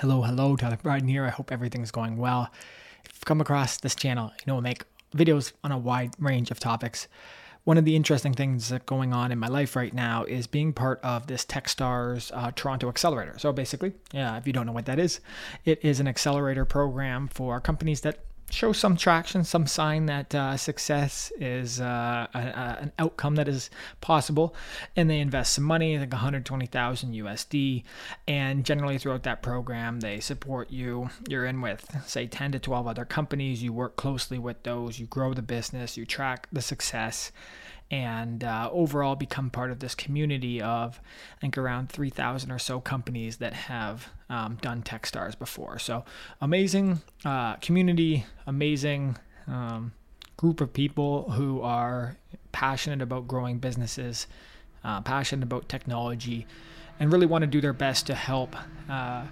Hello, hello, Tyler Bryden here. I hope everything's going well. If you've come across this channel, you know, I make videos on a wide range of topics. One of the interesting things going on in my life right now is being part of this Techstars uh, Toronto Accelerator. So basically, yeah, if you don't know what that is, it is an accelerator program for companies that show some traction, some sign that uh, success is uh, a, a, an outcome that is possible, and they invest some money, like 120,000 USD, and generally throughout that program, they support you. You're in with say 10 to 12 other companies. You work closely with those. You grow the business. You track the success and uh, overall become part of this community of I think around 3,000 or so companies that have um, done Techstars before. So amazing uh, community, amazing um, group of people who are passionate about growing businesses, uh, passionate about technology, and really want to do their best to help uh,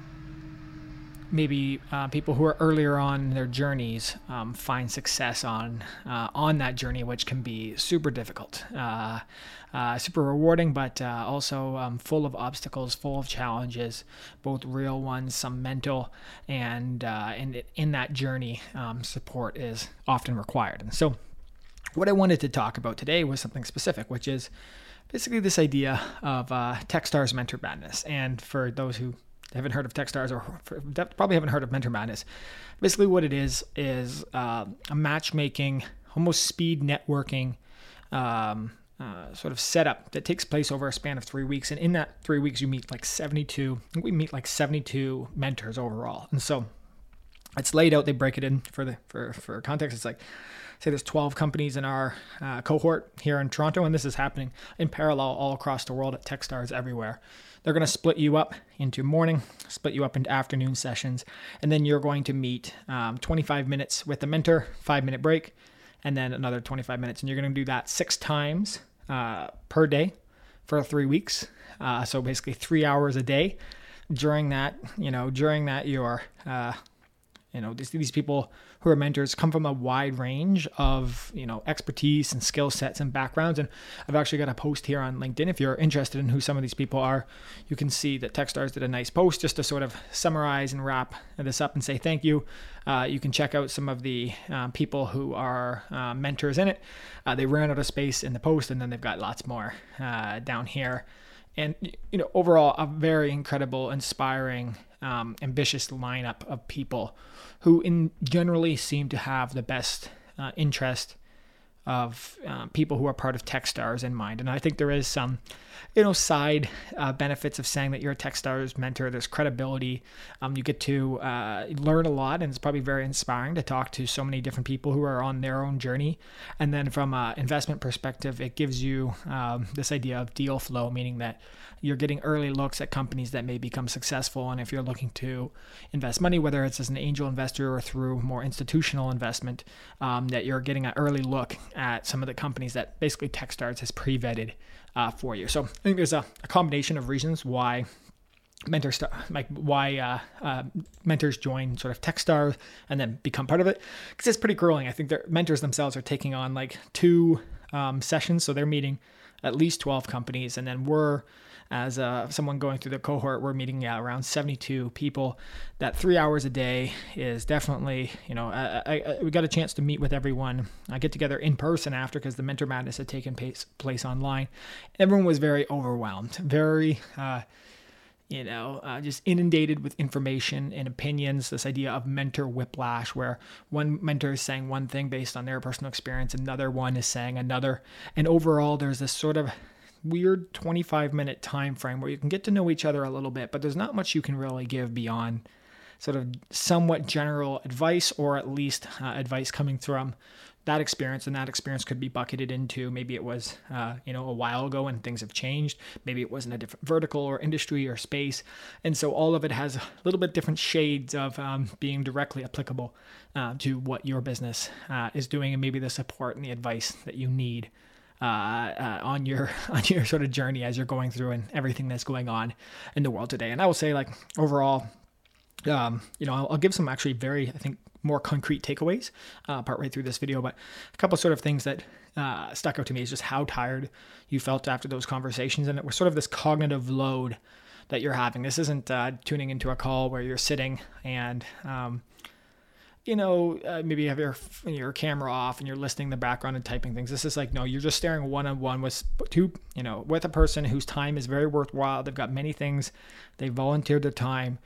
maybe uh, people who are earlier on their journeys um, find success on uh, on that journey, which can be super difficult, uh, uh super rewarding, but uh, also um, full of obstacles, full of challenges, both real ones, some mental, and uh, and in that journey, um, support is often required. And so, what I wanted to talk about today was something specific, which is basically this idea of Techstars Mentor Madness. And for those who haven't heard of Techstars or probably haven't heard of Mentor Madness. Basically, what it is is uh, a matchmaking, almost speed networking um, uh, sort of setup that takes place over a span of three weeks. And in that three weeks, you meet like 72, we meet like 72 mentors overall. And so it's laid out, they break it in for the for, for context. It's like, say there's 12 companies in our uh, cohort here in Toronto, and this is happening in parallel all across the world at Techstars everywhere. They're going to split you up into morning, split you up into afternoon sessions, and then you're going to meet um, 25 minutes with the mentor, five minute break, and then another 25 minutes. And you're going to do that six times uh, per day for three weeks. Uh, so basically three hours a day. During that, you know, during that, you're uh, you know these, these people who are mentors come from a wide range of you know expertise and skill sets and backgrounds. And i've actually got a post here on linkedin. If you're interested in who some of these people are you can see that techstars did a nice post just to sort of summarize and wrap this up and say thank you. Uh, you can check out some of the uh, people who are uh, mentors in it. Uh, they ran out of space in the post and then they've got lots more uh, down here and you know overall a very incredible inspiring um, ambitious lineup of people who in generally seem to have the best uh, interest of uh, people who are part of Techstars in mind. And I think there is some, you know, side uh, benefits of saying that you're a Techstars mentor. There's credibility. Um, you get to uh, learn a lot, and it's probably very inspiring to talk to so many different people who are on their own journey. And then from an investment perspective, it gives you um, this idea of deal flow, meaning that you're getting early looks at companies that may become successful. And if you're looking to invest money, whether it's as an angel investor or through more institutional investment, um, that you're getting an early look at some of the companies that basically Techstars has pre-vetted uh, for you. So I think there's a, a combination of reasons why mentors like why uh, uh, mentors join sort of Techstars and then become part of it because it's pretty grueling. I think their mentors themselves are taking on like two um, sessions, so they're meeting at least 12 companies, and then we're as uh, someone going through the cohort, we're meeting around 72 people. That three hours a day is definitely, you know, I, I, I, we got a chance to meet with everyone. I get together in person after because the Mentor Madness had taken place, place online. Everyone was very overwhelmed, very. Uh, you know, uh, just inundated with information and opinions. This idea of mentor whiplash, where one mentor is saying one thing based on their personal experience, another one is saying another, and overall, there's this sort of weird 25 minute time frame where you can get to know each other a little bit, but there's not much you can really give beyond sort of somewhat general advice or at least uh, advice coming from that experience and that experience could be bucketed into maybe it was uh, you know a while ago and things have changed maybe it wasn't a different vertical or industry or space and so all of it has a little bit different shades of um, being directly applicable uh, to what your business uh, is doing and maybe the support and the advice that you need uh, uh, on your on your sort of journey as you're going through and everything that's going on in the world today. And I will say, like overall, um, you know, I'll, I'll, give some actually very, I think, more concrete takeaways uh, partway through this video. But a couple sort of things that uh, stuck out to me is just how tired you felt after those conversations, and it was sort of this cognitive load that you're having. This isn't uh, tuning into a call where you're sitting and um, you know, uh, maybe you have your your camera off and you're listening in the background and typing things. This is like no, you're just staring one on one with two, you know, with a person whose time is very worthwhile. They've got many things, they volunteered their time,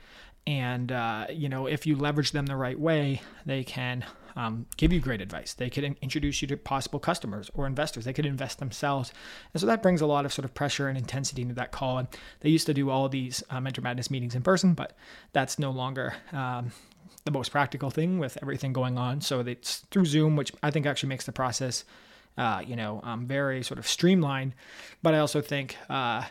and uh, you know, if you leverage them the right way, they can um, give you great advice. They could introduce you to possible customers or investors. They could invest themselves. And so that brings a lot of sort of pressure and intensity into that call. And they used to do all these uh, Mentor Madness meetings in person, but that's no longer um, the most practical thing with everything going on. So it's through Zoom, which I think actually makes the process, uh, you know, um, very sort of streamlined. But I also think uh,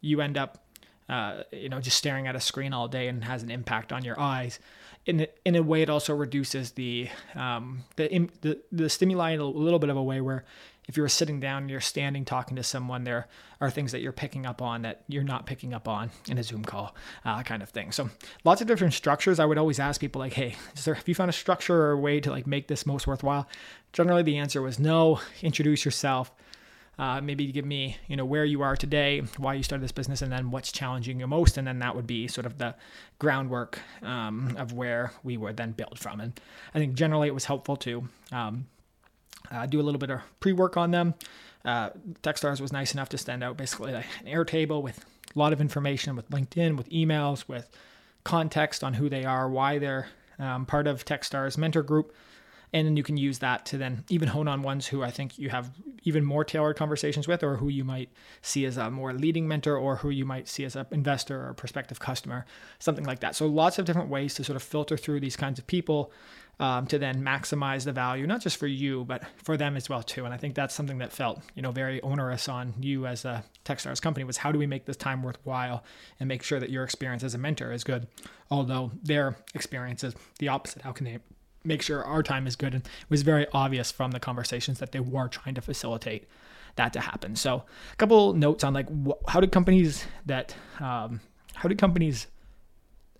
you end up, uh, you know, just staring at a screen all day and has an impact on your eyes. In in a way, it also reduces the um, the, the the stimuli in a little bit of a way where if you're sitting down and you're standing talking to someone, there are things that you're picking up on that you're not picking up on in a Zoom call, uh, kind of thing. So lots of different structures. I would always ask people like, "Hey, there, have you found a structure or a way to like make this most worthwhile?" Generally, the answer was no. Introduce yourself. Uh, maybe give me, you know, where you are today, why you started this business, and then what's challenging you most, and then that would be sort of the groundwork um, of where we would then build from. And I think generally it was helpful to um, uh, do a little bit of pre-work on them. Uh, Techstars was nice enough to send out basically like an Airtable with a lot of information with LinkedIn, with emails, with context on who they are, why they're um, part of Techstars mentor group. And then you can use that to then even hone on ones who I think you have even more tailored conversations with, or who you might see as a more leading mentor, or who you might see as an investor or prospective customer, something like that. So lots of different ways to sort of filter through these kinds of people um, to then maximize the value, not just for you, but for them as well too. And I think that's something that felt, you know, very onerous on you as a Techstars company was how do we make this time worthwhile and make sure that your experience as a mentor is good, although their experience is the opposite. How can they make sure our time is good? And it was very obvious from the conversations that they were trying to facilitate that to happen. So a couple notes on like wh- how did companies that um, how did companies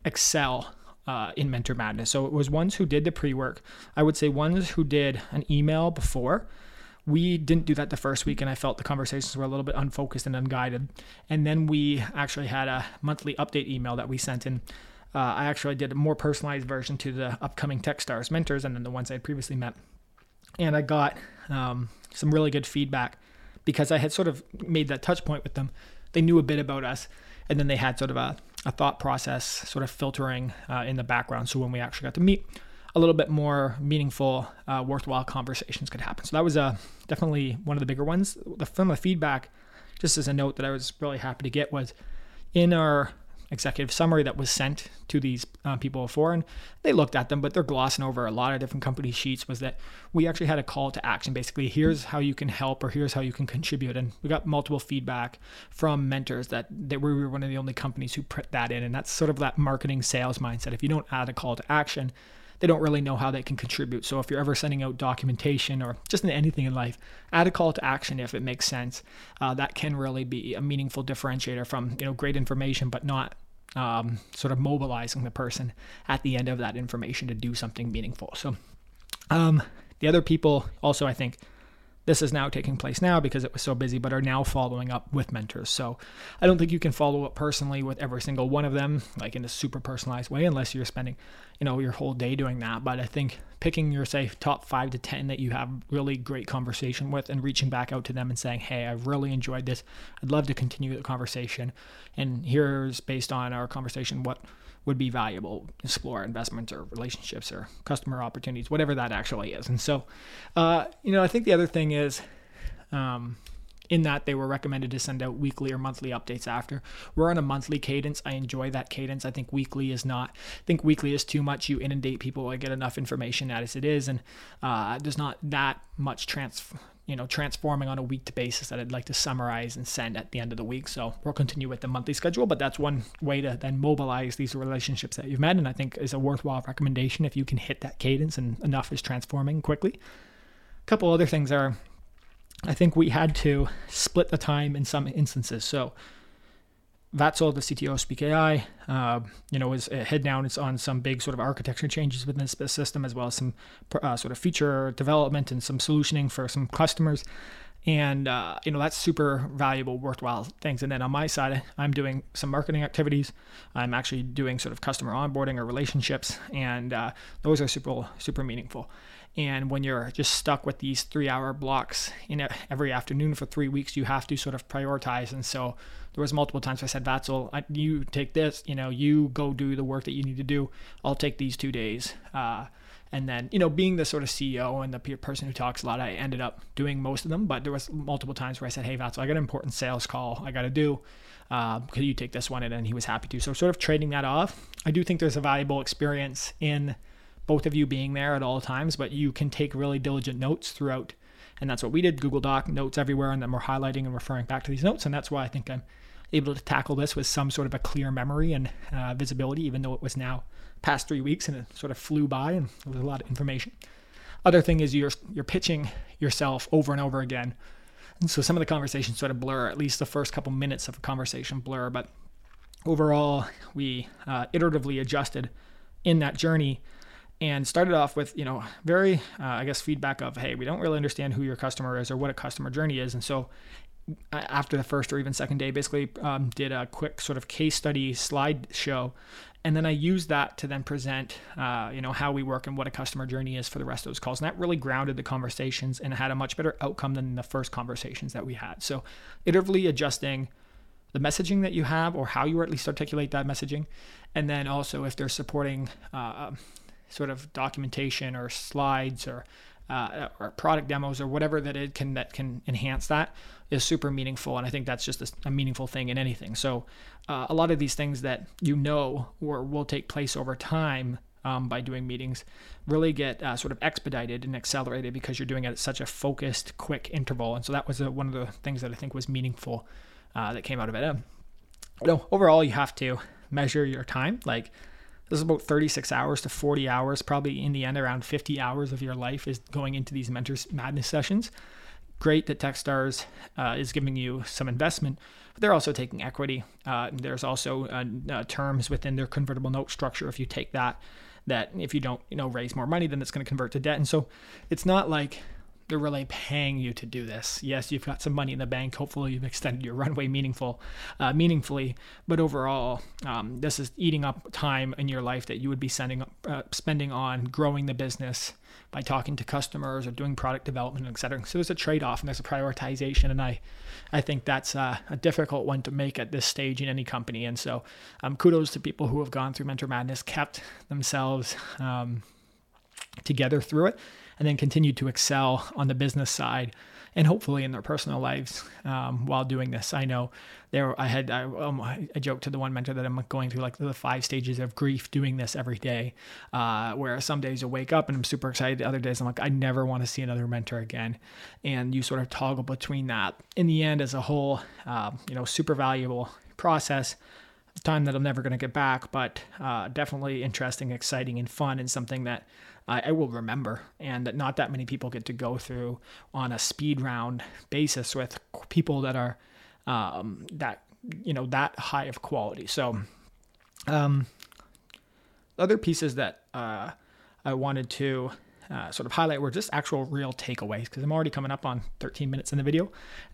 excel uh, in Mentor Madness. So it was ones who did the pre work. I would say ones who did an email before. We didn't do that the first week, and I felt the conversations were a little bit unfocused and unguided. And then we actually had a monthly update email that we sent in. Uh, I actually did a more personalized version to the upcoming Techstars mentors and then the ones I had previously met. And I got um, some really good feedback because I had sort of made that touch point with them. They knew a bit about us, and then they had sort of a a thought process sort of filtering uh, in the background. So when we actually got to meet, a little bit more meaningful, uh, worthwhile conversations could happen. So that was uh, definitely one of the bigger ones. The, from the feedback, just as a note that I was really happy to get was in our executive summary that was sent to these uh, people before, and they looked at them, but they're glossing over a lot of different company sheets. Was that we actually had a call to action, basically, here's how you can help or here's how you can contribute, and we got multiple feedback from mentors that that we were one of the only companies who put that in, and that's sort of that marketing sales mindset. If you don't add a call to action, they don't really know how they can contribute. So if you're ever sending out documentation or just anything in life, add a call to action if it makes sense. Uh, that can really be a meaningful differentiator from you know great information, but not um, sort of mobilizing the person at the end of that information to do something meaningful. So um, the other people also, I think, this is now taking place now because it was so busy, but are now following up with mentors. So I don't think you can follow up personally with every single one of them, like in a super personalized way, unless you're spending, you know, your whole day doing that. But I think picking your say top five to ten that you have really great conversation with and reaching back out to them and saying, Hey, I've really enjoyed this. I'd love to continue the conversation. And here's based on our conversation what would be valuable explore investments or relationships or customer opportunities whatever that actually is and so uh, you know i think the other thing is um, in that they were recommended to send out weekly or monthly updates after we're on a monthly cadence i enjoy that cadence i think weekly is not i think weekly is too much you inundate people i get enough information as it is and uh, there's not that much trans you know, transforming on a week to basis that I'd like to summarize and send at the end of the week. So we'll continue with the monthly schedule, but that's one way to then mobilize these relationships that you've met. And I think is a worthwhile recommendation if you can hit that cadence and enough is transforming quickly. A couple other things are I think we had to split the time in some instances. So that's all the CTO Speak AI, uh, you know, is uh, head down. It's on some big sort of architecture changes within the system, as well as some uh, sort of feature development and some solutioning for some customers. and uh, you know that's super valuable worthwhile things and then on my side i'm doing some marketing activities i'm actually doing sort of customer onboarding or relationships and uh, those are super super meaningful and when you're just stuck with these three hour blocks in every afternoon for three weeks you have to sort of prioritize and so there was multiple times i said Vatsal, you take this you know you go do the work that you need to do i'll take these two days uh, and then, you know, being the sort of CEO and the person who talks a lot, I ended up doing most of them. But there was multiple times where I said, "Hey, Vatsal, I got an important sales call I got to do. Uh, could you take this one?" And then he was happy to. So, sort of trading that off. I do think there's a valuable experience in both of you being there at all times, but you can take really diligent notes throughout. And that's what we did. Google Doc notes everywhere, and then we're highlighting and referring back to these notes. And that's why I think I'm able to tackle this with some sort of a clear memory and uh, visibility, even though it was now past three weeks and it sort of flew by and there was a lot of information. Other thing is you're you're pitching yourself over and over again. And so some of the conversations sort of blur, at least the first couple minutes of a conversation blur, but overall we uh, iteratively adjusted in that journey and started off with you know very uh, i guess feedback of hey we don't really understand who your customer is or what a customer journey is and so after the first or even second day basically um, did a quick sort of case study slideshow and then I used that to then present, uh, you know, how we work and what a customer journey is for the rest of those calls. And that really grounded the conversations and had a much better outcome than the first conversations that we had. So, iteratively adjusting the messaging that you have or how you at least articulate that messaging, and then also if they're supporting uh, sort of documentation or slides or uh, or product demos or whatever that it can that can enhance that is super meaningful. And i think that's just a, a meaningful thing in anything. So uh, a lot of these things that you know or will take place over time um, by doing meetings really get uh, sort of expedited and accelerated because you're doing it at such a focused quick interval. And so that was a, one of the things that i think was meaningful uh, that came out of it. Um, you know, overall you have to measure your time. Like this is about 36 hours to 40 hours, probably in the end, around 50 hours of your life is going into these Mentors Madness sessions. Great that Techstars uh, is giving you some investment, but they're also taking equity. Uh, there's also uh, uh, terms within their convertible note structure. If you take that, that if you don't, you know, raise more money, then it's going to convert to debt. And so it's not like they're really paying you to do this. Yes, you've got some money in the bank. Hopefully, you've extended your runway meaningful, uh, meaningfully. But overall, um, this is eating up time in your life that you would be sending, uh, spending on growing the business by talking to customers or doing product development, etc. So there's a trade-off and there's a prioritization, and I, I think that's uh, a difficult one to make at this stage in any company. And so, um, kudos to people who have gone through Mentor Madness, kept themselves um, together through it and then continue to excel on the business side and hopefully in their personal lives um, while doing this. I know there, I had, I, um, I joked to the one mentor that I'm going through like the five stages of grief doing this every day, uh, where some days I wake up and I'm super excited. Other days I'm like, I never want to see another mentor again. And you sort of toggle between that. In the end, as a whole, uh, you know, super valuable process time that I'm never going to get back, but uh, definitely interesting, exciting, and fun, and something that I, I will remember, and not that many people get to go through on a speed round basis with people that are um, that you know that high of quality. So, um, other pieces that uh, I wanted to uh, sort of highlight were just actual real takeaways because I'm already coming up on 13 minutes in the video,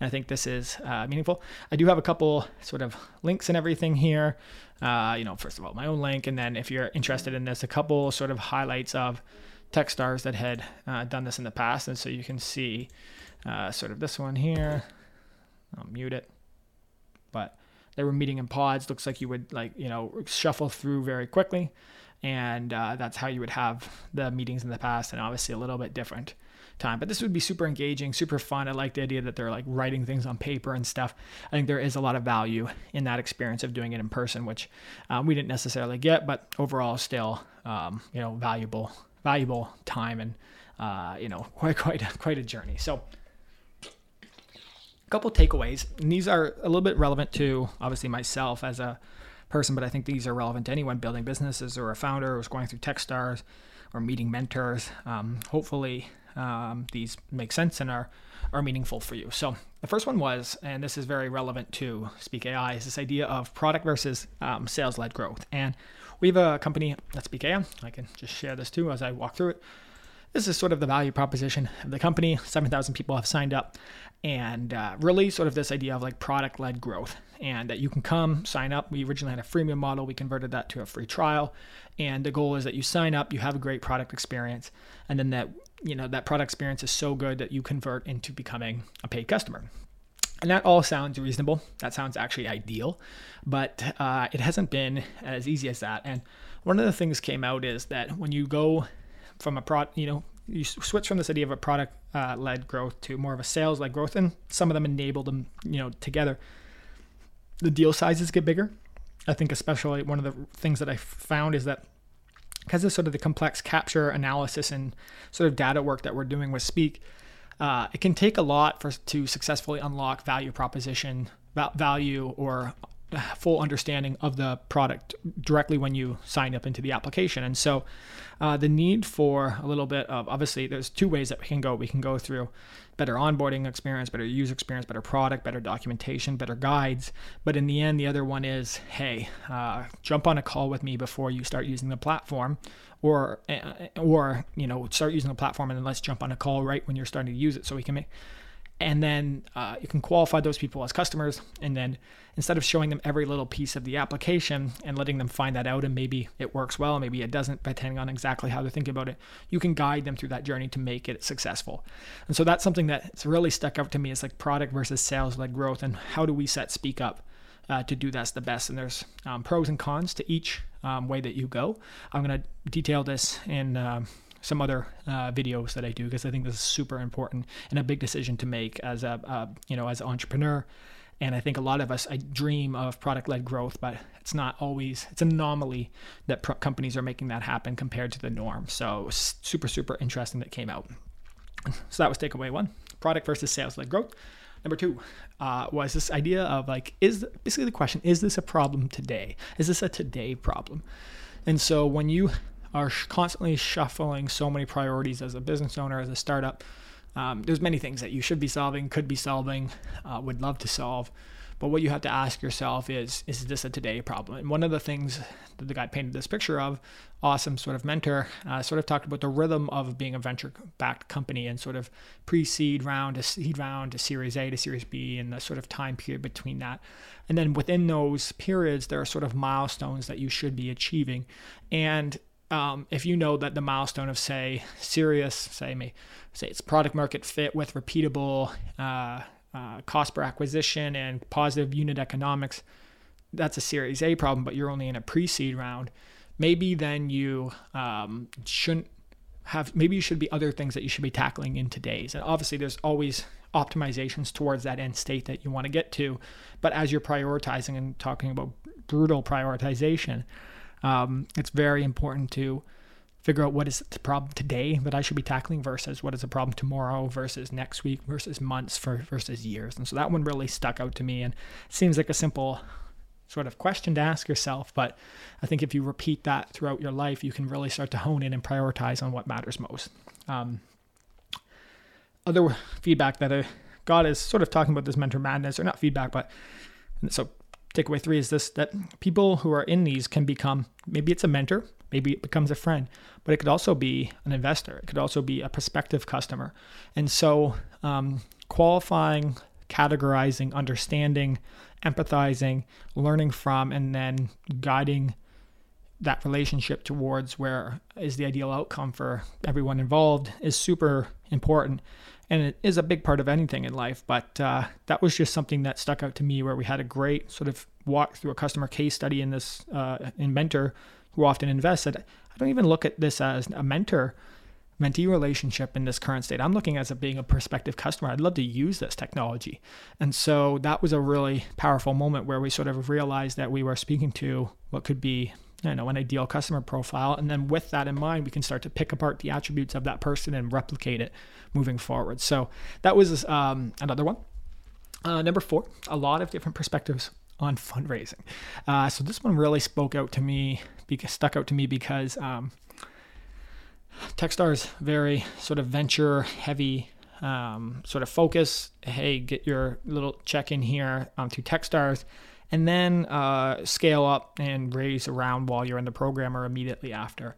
and I think this is uh, meaningful. I do have a couple sort of links and everything here. Uh, you know, first of all, my own link, and then if you're interested in this, a couple sort of highlights of Techstars that had uh, done this in the past, and so you can see uh, sort of this one here. I'll mute it, but they were meeting in pods. Looks like you would like you know shuffle through very quickly and uh, that's how you would have the meetings in the past and obviously a little bit different time. But this would be super engaging super fun. I like the idea that they're like writing things on paper and stuff. I think there is a lot of value in that experience of doing it in person which um, we didn't necessarily get but overall still um, you know valuable valuable time and uh, you know quite quite quite a journey. So a couple takeaways. And these are a little bit relevant to obviously myself as a person, but I think these are relevant to anyone building businesses or a founder who's going through Techstars or meeting mentors. Um, hopefully, um, these make sense and are are meaningful for you. So the first one was, and this is very relevant to Speak AI, is this idea of product versus um, sales led growth. And we have a company at Speak AI. I can just share this too as I walk through it. This is sort of the value proposition of the company. 7,000 people have signed up, and uh, really sort of this idea of like product led growth, and that you can come sign up. We originally had a freemium model, we converted that to a free trial, and the goal is that you sign up, you have a great product experience, and then that you know that product experience is so good that you convert into becoming a paid customer. And that all sounds reasonable. That sounds actually ideal, but uh, it hasn't been as easy as that. And one of the things came out is that when you go from a product, you know, you switch from this idea of a product uh, led growth to more of a sales led growth, and some of them enable them, you know, together. The deal sizes get bigger. I think, especially one of the things that I found is that because of sort of the complex capture analysis and sort of data work that we're doing with Speak, uh, it can take a lot for to successfully unlock value proposition value or full understanding of the product directly when you sign up into the application. And so, uh, the need for a little bit of obviously, there's two ways that we can go. We can go through better onboarding experience, better user experience, better product, better documentation, better guides. But in the end, the other one is hey, uh, jump on a call with me before you start using the platform. Or, uh, or you know, start using the platform and then let's jump on a call right when you're starting to use it, so we can make and then uh, you can qualify those people as customers. And then instead of showing them every little piece of the application and letting them find that out and maybe it works well maybe it doesn't depending on exactly how they're thinking about it you can guide them through that journey to make it successful. And so that's something that's really stuck out to me is like product versus sales led growth and how do we set speak up uh, to do that's the best. And there's um, pros and cons to each um, way that you go. I'm going to detail this in um, some other uh, videos that I do because I think this is super important and a big decision to make as a uh, you know as an entrepreneur. And I think a lot of us I dream of product-led growth, but it's not always it's an anomaly that pro- companies are making that happen compared to the norm. So super super interesting that came out. So that was takeaway one: product versus sales-led growth. Number two uh, was this idea of like, is basically the question: Is this a problem today? Is this a today problem? And so when you are constantly shuffling so many priorities as a business owner, as a startup. Um, there's many things that you should be solving, could be solving, uh, would love to solve. But what you have to ask yourself is, is this a today problem? And one of the things that the guy painted this picture of, awesome sort of mentor, uh, sort of talked about the rhythm of being a venture backed company and sort of pre seed round to seed round to series A to series B and the sort of time period between that. And then within those periods, there are sort of milestones that you should be achieving. And um, if you know that the milestone of say serious say me say it's product market fit with repeatable uh, uh, cost per acquisition and positive unit economics that's a series a problem but you're only in a pre-seed round maybe then you um, shouldn't have maybe you should be other things that you should be tackling in today's. And obviously there's always optimizations towards that end state that you want to get to. But as you're prioritizing and talking about brutal prioritization um, it's very important to figure out what is the problem today that I should be tackling versus what is the problem tomorrow versus next week versus months for versus years. And so that one really stuck out to me and seems like a simple sort of question to ask yourself, but I think if you repeat that throughout your life, you can really start to hone in and prioritize on what matters most. Um, other feedback that I got is sort of talking about this mentor madness, or not feedback, but so takeaway three is this that people who are in these can become maybe it's a mentor, maybe it becomes a friend, but it could also be an investor. It could also be a prospective customer. And so, um, qualifying, categorizing, understanding, empathizing, learning from, and then guiding that relationship towards where is the ideal outcome for everyone involved is super important and it is a big part of anything in life. But uh, that was just something that stuck out to me, where we had a great sort of walk through a customer case study in this uh, inventor who often invests. That I don't even look at this as a mentor mentee relationship in this current state. I'm looking as a being a prospective customer. I'd love to use this technology. And so that was a really powerful moment where we sort of realized that we were speaking to what could be you know an ideal customer profile. And then with that in mind we can start to pick apart the attributes of that person and replicate it moving forward. So that was um, another one. Uh, number four a lot of different perspectives on fundraising. Uh, so this one really spoke out to me because stuck out to me because um, very sort of venture heavy um, sort of focus. Hey get your little check in here um, to techstars and then uh, scale up and raise around while you're in the program or immediately after.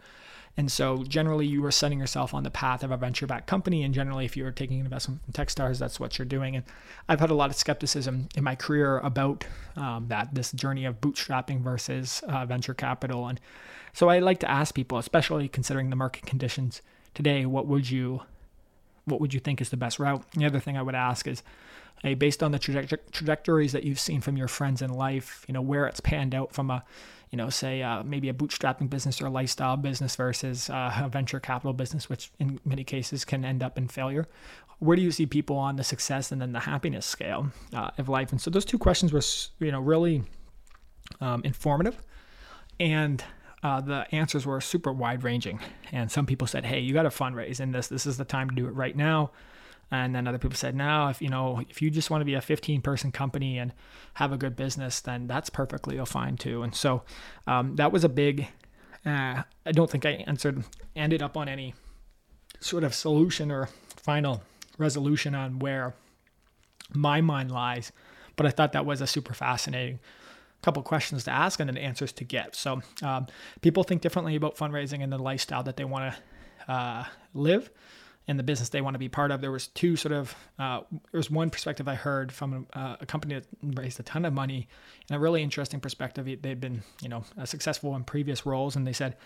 And so generally you are setting yourself on the path of a venture backed company. And generally, if you're taking an investment from Techstars, that's what you're doing. And I've had a lot of skepticism in my career about um, that, this journey of bootstrapping versus uh, venture capital. And so I like to ask people, especially considering the market conditions today, what would you what would you think is the best route? The other thing I would ask is, hey, based on the trajectories that you've seen from your friends in life, you know, where it's panned out from a you know, say uh, maybe a bootstrapping business or lifestyle business versus uh, a venture capital business, which in many cases can end up in failure. Where do you see people on the success and then the happiness scale uh, of life? And so those two questions were, you know, really um, informative, and uh, the answers were super wide ranging. And some people said, "Hey, you got to fundraise in this. This is the time to do it right now." And then other people said, no, if you know, if you just want to be a 15 person company and have a good business, then that's perfectly fine too. And so um, that was a big. Uh, I don't think I answered, ended up on any sort of solution or final resolution on where my mind lies, but I thought that was a super fascinating couple questions to ask and then answers to get. So um, people think differently about fundraising and the lifestyle that they want to uh, live in the business they want to be part of. There was two sort of uh, there was one perspective I heard from a, uh, a, company that raised a ton of money, and a really interesting perspective. They've been you know successful in previous roles, and they said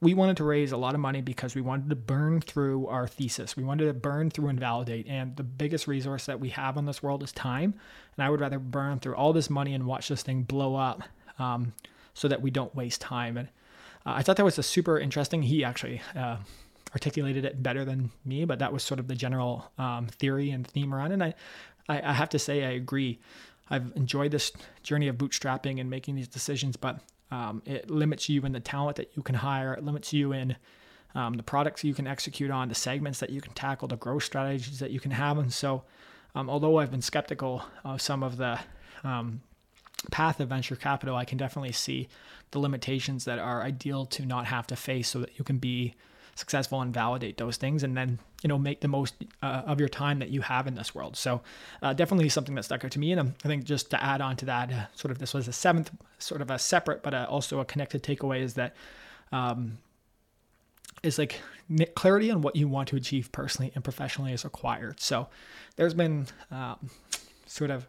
we wanted to raise a lot of money because we wanted to burn through our thesis. We wanted to burn through and validate. And the biggest resource that we have on this world is time. And I would rather burn through all this money and watch this thing blow up um, so that we don't waste time. And uh, I thought that was a super interesting. He actually uh, articulated it better than me, but that was sort of the general um, theory and theme around it. And I, I, I have to say, I agree. I've enjoyed this journey of bootstrapping and making these decisions, but um, it limits you in the talent that you can hire. It limits you in um, the products you can execute on, the segments that you can tackle, the growth strategies that you can have. And so, um, although I've been skeptical of some of the um, path of venture capital, I can definitely see the limitations that are ideal to not have to face so that you can be successful and validate those things and then you know make the most uh, of your time that you have in this world. So uh, definitely something that stuck out to me. And um, i think just to add on to that uh, sort of this was a seventh sort of a separate but uh, also a connected takeaway is that um, is like clarity on what you want to achieve personally and professionally is required. So there's been um, sort of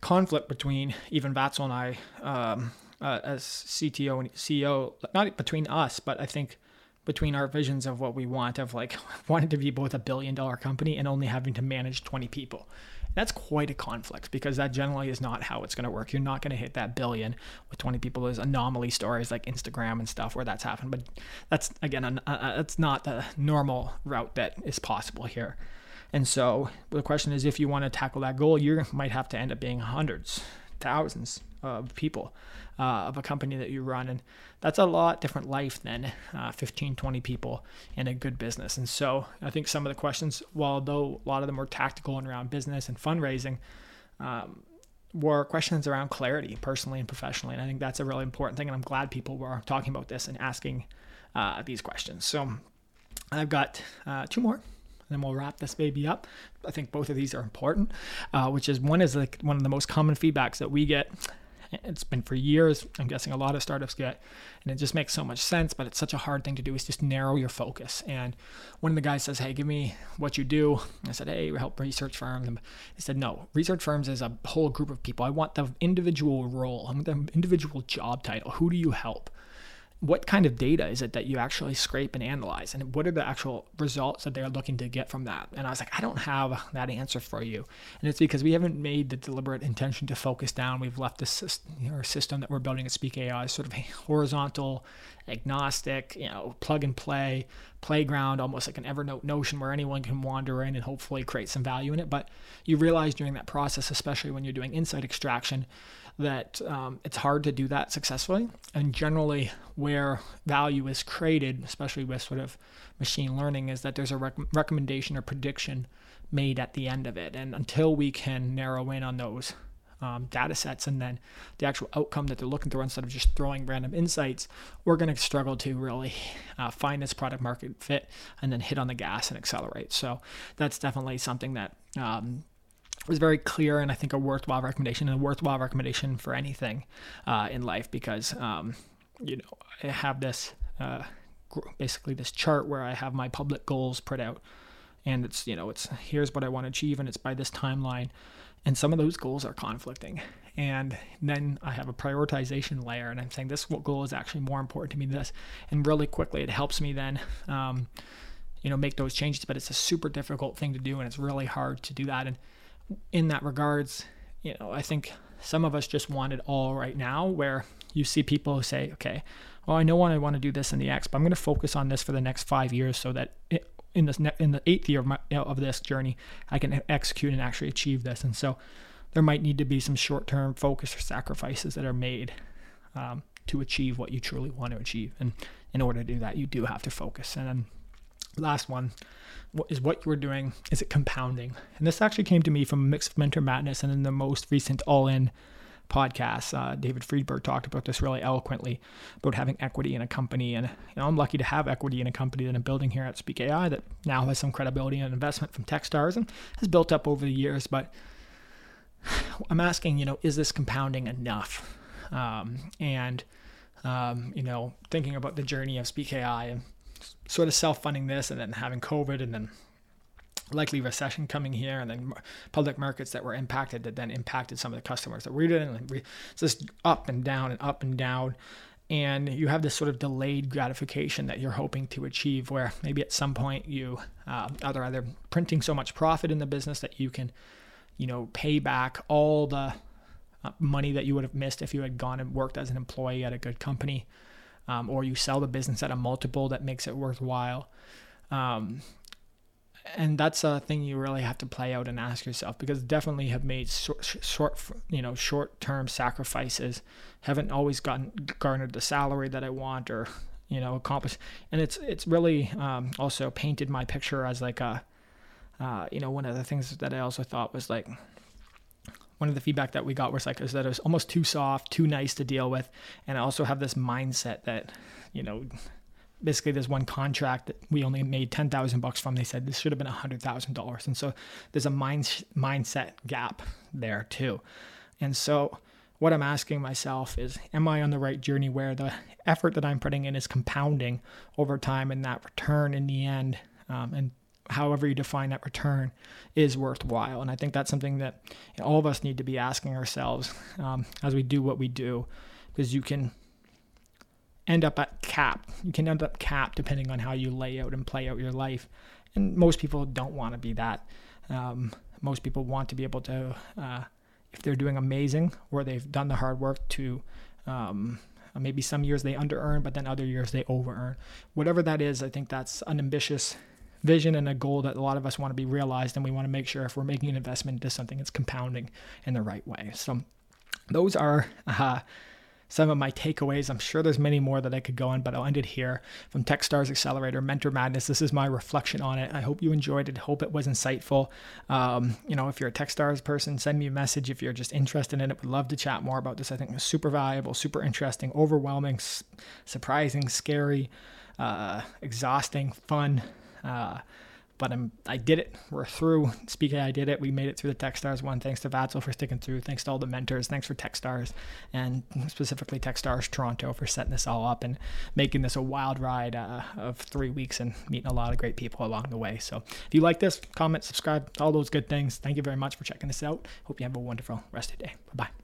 conflict between even Vatsal and I um, uh, as CTO and CEO, not between us, but I think between our visions of what we want of like wanting to be both a billion dollar company and only having to manage 20 people. That's quite a conflict because that generally is not how it's going to work. You're not going to hit that billion with 20 people. There's anomaly stories like Instagram and stuff where that's happened, but that's again, uh, uh, that's not the normal route that is possible here. And so the question is, if you want to tackle that goal, you might have to end up being hundreds, thousands of people uh, of a company that you run. And that's a lot different life than uh, 15, 20 people in a good business. And so I think some of the questions, while though a lot of them were tactical and around business and fundraising, um, were questions around clarity personally and professionally. And I think that's a really important thing. And I'm glad people were talking about this and asking uh, these questions. So I've got uh, two more and then we'll wrap this baby up. I think both of these are important, uh, which is one is like one of the most common feedbacks that we get. It's been for years. I'm guessing a lot of startups get, and it just makes so much sense. But it's such a hard thing to do. Is just narrow your focus. And one of the guys says, "Hey, give me what you do." I said, "Hey, we help research firms." And he said, "No, research firms is a whole group of people. I want the individual role. I want the individual job title. Who do you help?" What kind of data is it that you actually scrape and analyze? And what are the actual results that they're looking to get from that? And i was like i don't have that answer for you. And it's because we haven't made the deliberate intention to focus down. We've left this you system that we're building at speak ai sort of a horizontal agnostic you know plug and play playground almost like an evernote notion where anyone can wander in and hopefully create some value in it. But you realize during that process especially when you're doing insight extraction that um, it's hard to do that successfully. And generally, where value is created, especially with sort of machine learning, is that there's a rec- recommendation or prediction made at the end of it. And until we can narrow in on those um, data sets and then the actual outcome that they're looking for instead of just throwing random insights, we're going to struggle to really uh, find this product market fit and then hit on the gas and accelerate. So that's definitely something that um, was very clear and I think a worthwhile recommendation and a worthwhile recommendation for anything uh, in life because um, you know I have this uh, basically this chart where I have my public goals put out and it's you know it's here's what I want to achieve and it's by this timeline and some of those goals are conflicting. And then I have a prioritization layer and I'm saying this goal is actually more important to me than this. And really quickly it helps me then um, you know make those changes but it's a super difficult thing to do and it's really hard to do that. And in that regards you know I think some of us just want it all right now where you see people who say okay well I know what I want to do this in the X but I'm going to focus on this for the next five years so that it, in this ne- in the eighth year of, my, you know, of this journey I can execute and actually achieve this. And so there might need to be some short-term focus or sacrifices that are made um, to achieve what you truly want to achieve. And in order to do that you do have to focus and last one is what you were doing is it compounding? And this actually came to me from a mix of mentor madness and in the most recent all in podcast. Uh, david friedberg talked about this really eloquently about having equity in a company. And you know i'm lucky to have equity in a company that i'm building here at speak ai that now has some credibility and investment from techstars and has built up over the years. But i'm asking you know is this compounding enough? Um, and um, you know thinking about the journey of speak ai and sort of self-funding this and then having COVID and then likely recession coming here and then public markets that were impacted that then impacted some of the customers that we did and it's just up and down and up and down. And you have this sort of delayed gratification that you're hoping to achieve where maybe at some point you uh, are either printing so much profit in the business that you can you know pay back all the uh, money that you would have missed if you had gone and worked as an employee at a good company um, or you sell the business at a multiple that makes it worthwhile. Um, and that's a thing you really have to play out and ask yourself because definitely have made short, short you know, short-term sacrifices. Haven't always gotten garnered the salary that I want or you know accomplish. And it's it's really um, also painted my picture as like a, uh, you know, one of the things that I also thought was like one of the feedback that we got was like is that it was almost too soft, too nice to deal with, and I also have this mindset that, you know, basically there's one contract that we only made 10,000 bucks from. They said this should have been $100,000. And so there's a mind, mindset gap there too. And so what I'm asking myself is, am I on the right journey where the effort that I'm putting in is compounding over time and that return in the end um, and however you define that return is worthwhile. And I think that's something that all of us need to be asking ourselves um, as we do what we do, because you can end up at cap. You can end up cap depending on how you lay out and play out your life. And most people don't want to be that. Um, most people want to be able to, uh, if they're doing amazing or they've done the hard work to. Um, maybe some years they under earn, but then other years they over earn. Whatever that is, I think that's an ambitious vision and a goal that a lot of us want to be realized, and we want to make sure if we're making an investment into something, it's compounding in the right way. So, those are uh, some of my takeaways. I'm sure there's many more that I could go on, but I'll end it here from Techstars Accelerator, Mentor Madness. This is my reflection on it. I hope you enjoyed it. Hope it was insightful. Um, you know, if you're a Techstars person, send me a message if you're just interested in it. Would love to chat more about this. I think it's super valuable, super interesting, overwhelming, surprising, scary, uh, exhausting, fun. Uh, but I'm, I did it. We're through. Speaking, I did it. We made it through the Techstars one. Thanks to Vatsal for sticking through. Thanks to all the mentors. Thanks for Techstars and specifically Techstars Toronto for setting this all up and making this a wild ride uh, of three weeks and meeting a lot of great people along the way. So if you like this, comment, subscribe, all those good things. Thank you very much for checking this out. Hope you have a wonderful rest of your day. Bye bye.